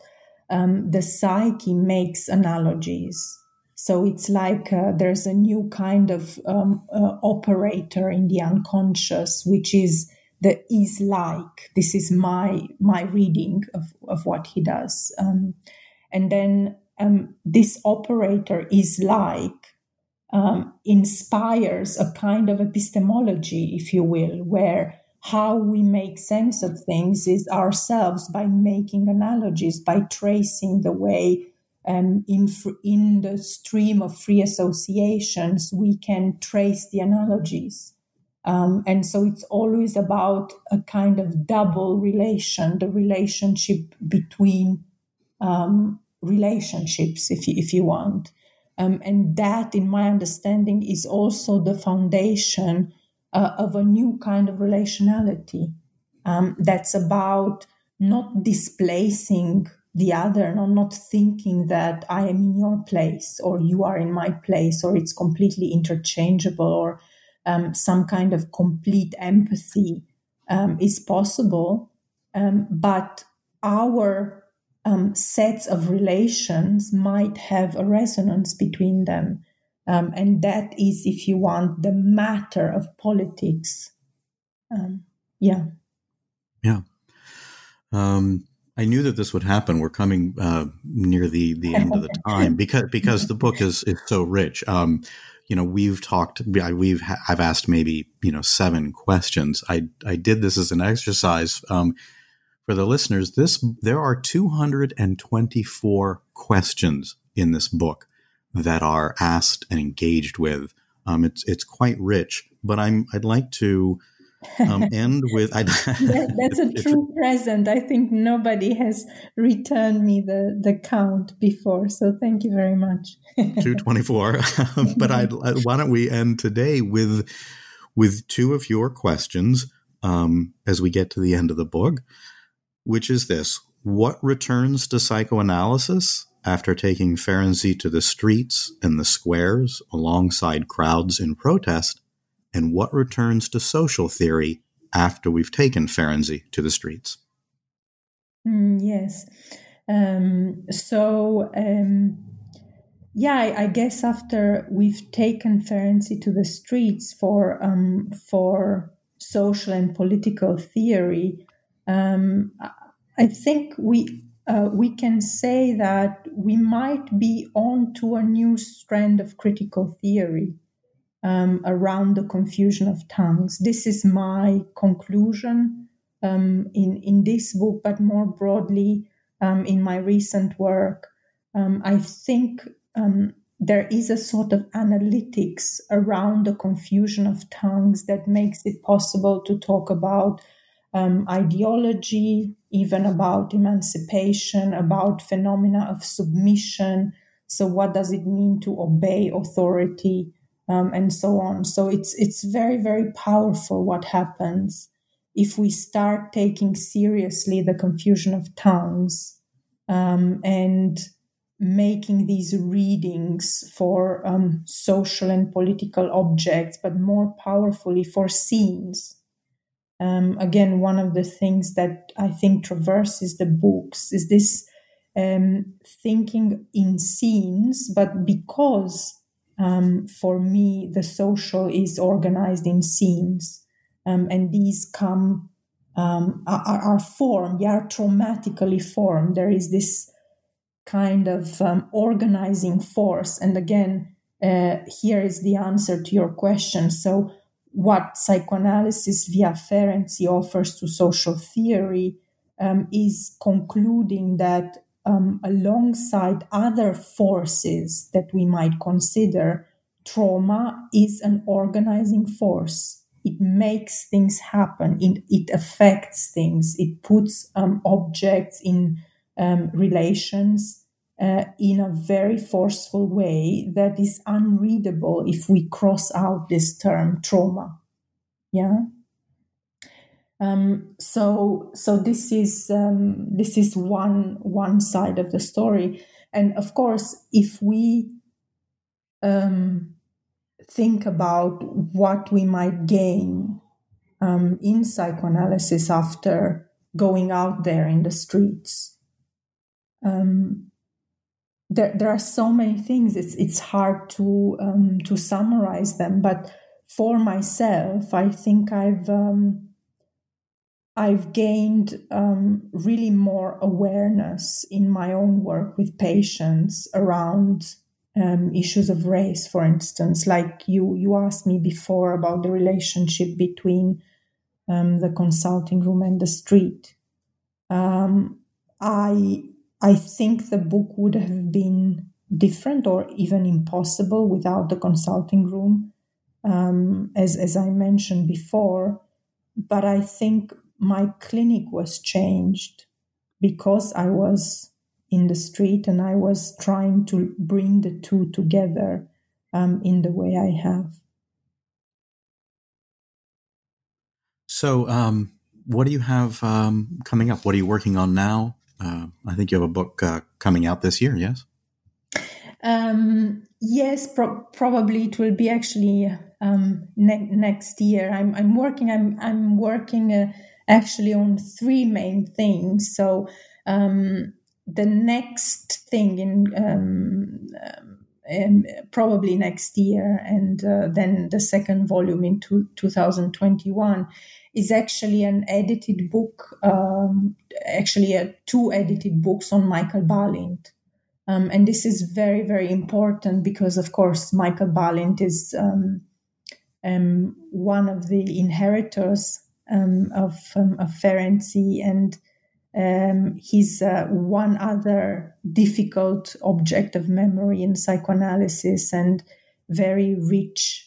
um, the psyche makes analogies. So it's like uh, there's a new kind of um, uh, operator in the unconscious, which is the is like. This is my my reading of, of what he does. Um, and then um, this operator is like um, inspires a kind of epistemology, if you will, where how we make sense of things is ourselves by making analogies, by tracing the way um, in, in the stream of free associations we can trace the analogies. Um, and so it's always about a kind of double relation, the relationship between um, relationships, if you, if you want. Um, and that, in my understanding, is also the foundation uh, of a new kind of relationality um, that's about not displacing the other, not, not thinking that I am in your place or you are in my place or it's completely interchangeable or um, some kind of complete empathy um, is possible. Um, but our um, sets of relations might have a resonance between them. Um, and that is, if you want, the matter of politics. Um, yeah. Yeah. Um, I knew that this would happen. We're coming uh, near the the end of the <laughs> time because because the book is is so rich. Um, you know, we've talked. We've I've asked maybe you know seven questions. I I did this as an exercise um, for the listeners. This there are two hundred and twenty four questions in this book that are asked and engaged with. Um, it's it's quite rich, but I'm I'd like to um, <laughs> end with I, that, that's a <laughs> true present. I think nobody has returned me the the count before, so thank you very much. Two <laughs> twenty four, but I why don't we end today with with two of your questions um, as we get to the end of the book, which is this: What returns to psychoanalysis? after taking Ferenczi to the streets and the squares alongside crowds in protest, and what returns to social theory after we've taken Ferenczi to the streets. Mm, yes. Um, so, um, yeah, I, I, guess after we've taken Ferenczi to the streets for um, for social and political theory, um, I think we uh, we can say that we might be on to a new strand of critical theory um, around the confusion of tongues. This is my conclusion um, in, in this book, but more broadly um, in my recent work. Um, I think um, there is a sort of analytics around the confusion of tongues that makes it possible to talk about um, ideology, even about emancipation, about phenomena of submission. So, what does it mean to obey authority, um, and so on? So, it's it's very very powerful what happens if we start taking seriously the confusion of tongues um, and making these readings for um, social and political objects, but more powerfully for scenes. Um, again, one of the things that I think traverses the books is this um, thinking in scenes, but because um, for me the social is organized in scenes, um, and these come um, are, are formed, they are traumatically formed. There is this kind of um, organizing force. And again, uh, here is the answer to your question. So, what psychoanalysis via Ferenczi offers to social theory um, is concluding that um, alongside other forces that we might consider, trauma is an organizing force. It makes things happen, it, it affects things, it puts um, objects in um, relations uh, in a very forceful way that is unreadable if we cross out this term trauma. Yeah. Um, so so this is um, this is one one side of the story, and of course, if we um, think about what we might gain um, in psychoanalysis after going out there in the streets, um, there there are so many things. It's it's hard to um, to summarize them. But for myself, I think I've I've gained um, really more awareness in my own work with patients around um, issues of race, for instance. Like you you asked me before about the relationship between um, the consulting room and the street. Um, I I think the book would have been different or even impossible without the consulting room, um, as, as I mentioned before. But I think my clinic was changed because I was in the street and I was trying to bring the two together um, in the way I have. So, um, what do you have um, coming up? What are you working on now? Uh, I think you have a book uh, coming out this year, yes? Um, yes, pro- probably it will be actually um, ne- next year. I'm, I'm working. I'm I'm working uh, actually on three main things. So um, the next thing in um, um, probably next year, and uh, then the second volume in two, 2021 is actually an edited book, um, actually uh, two edited books on Michael Balint. Um, and this is very, very important because, of course, Michael Balint is um, um one of the inheritors um, of, um, of Ferenczi, and he's uh, one other difficult object of memory in psychoanalysis and very rich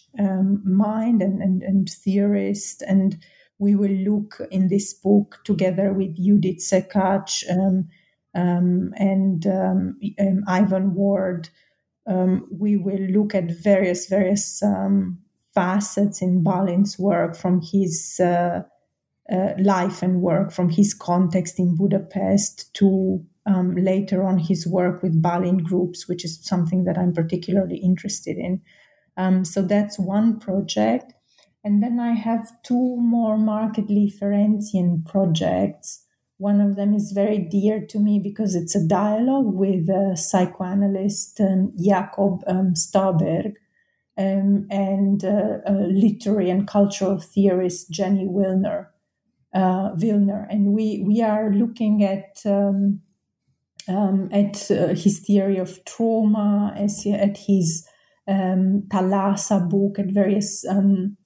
mind and, and, and theorist and we will look in this book together with Judith Szekacs um, um, and um, um Ivan Ward. Um, we will look at various various um, facets in Balint's work from his uh, uh, life and work, from his context in Budapest to later on his work with Balint groups, which is something that I'm particularly interested in. so that's one project. And then I have two more markedly Ferenczian projects. One of them is very dear to me because it's a dialogue with a psychoanalyst, um, Jakob um, Staberg, um, and uh, literary and cultural theorist, Jenny Willner. Uh, Willner. And we, we are looking at um, um, at uh, his theory of trauma, as, at his um, Thalassa book, at various um,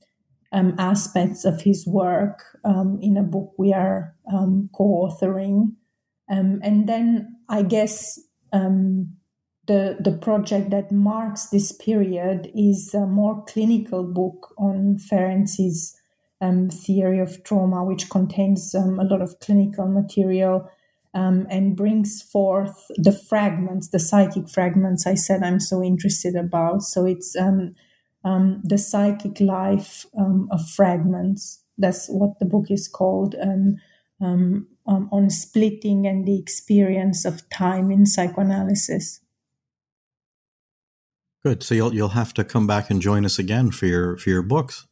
um, aspects of his work um, in a book we are um, co-authoring, um, and then I guess um, the the project that marks this period is a more clinical book on Ferenczi's um, theory of trauma, which contains a lot of clinical material. and brings forth the fragments, the psychic fragments I said I'm so interested about. So it's um, the psychic life um, of fragments. That's what the book is called. Um, um, um, on splitting and the experience of time in psychoanalysis. Good. So you'll you'll have to come back and join us again for your for your books.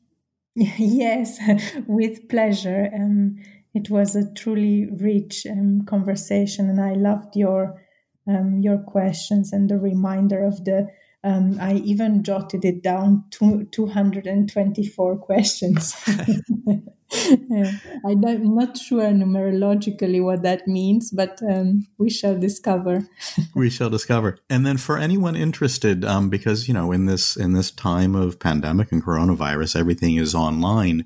<laughs> Yes, with pleasure. Um, it was a truly rich um, conversation, and I loved your um, your questions and the reminder of the. Um, I even jotted it down to 224 questions. <laughs> <laughs> I'm not sure numerologically what that means, but um, we shall discover. <laughs> we shall discover. And then, for anyone interested, um, because you know, in this in this time of pandemic and coronavirus, everything is online.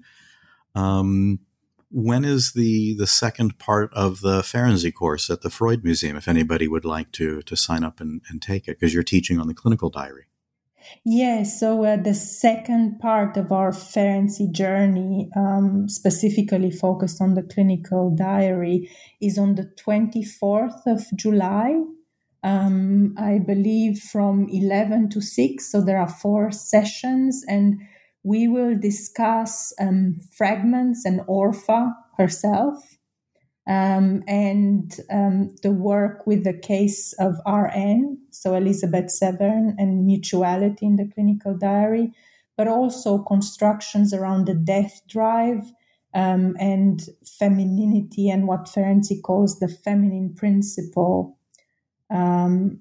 Um, when is the the second part of the Ferenczi course at the Freud Museum? If anybody would like to to sign up and, and take it, because you're teaching on the clinical diary. Yes, so uh, the second part of our Ferenczi journey, um, specifically focused on the clinical diary, is on the 24th of July. Um, I believe from 11 to 6. So there are four sessions, and we will discuss um, fragments and Orpha herself um, and um, the work with the case of RN, so Elizabeth Severn and mutuality in the clinical diary, but also constructions around the death drive um, and femininity and what Ferenczi calls the feminine principle. Um,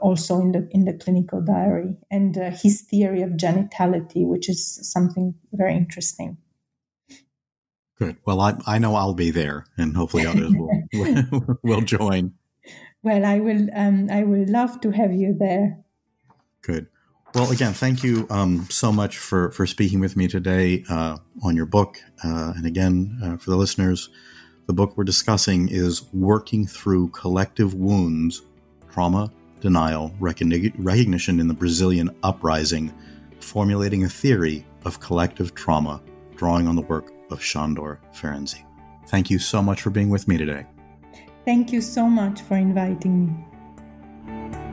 also in the in the clinical diary and uh, his theory of genitality, which is something very interesting. Good. Well, I, I know I'll be there, and hopefully others will <laughs> <laughs> will join. Well, I will. Um, I will love to have you there. Good. Well, again, thank you um, so much for for speaking with me today uh, on your book, uh, and again uh, for the listeners, the book we're discussing is "Working Through Collective Wounds: Trauma, Denial, Recognition in the Brazilian Uprising, Formulating a Theory of Collective Trauma." Drawing on the work of Sandor Ferenczi. Thank you so much for being with me today. Thank you so much for inviting me.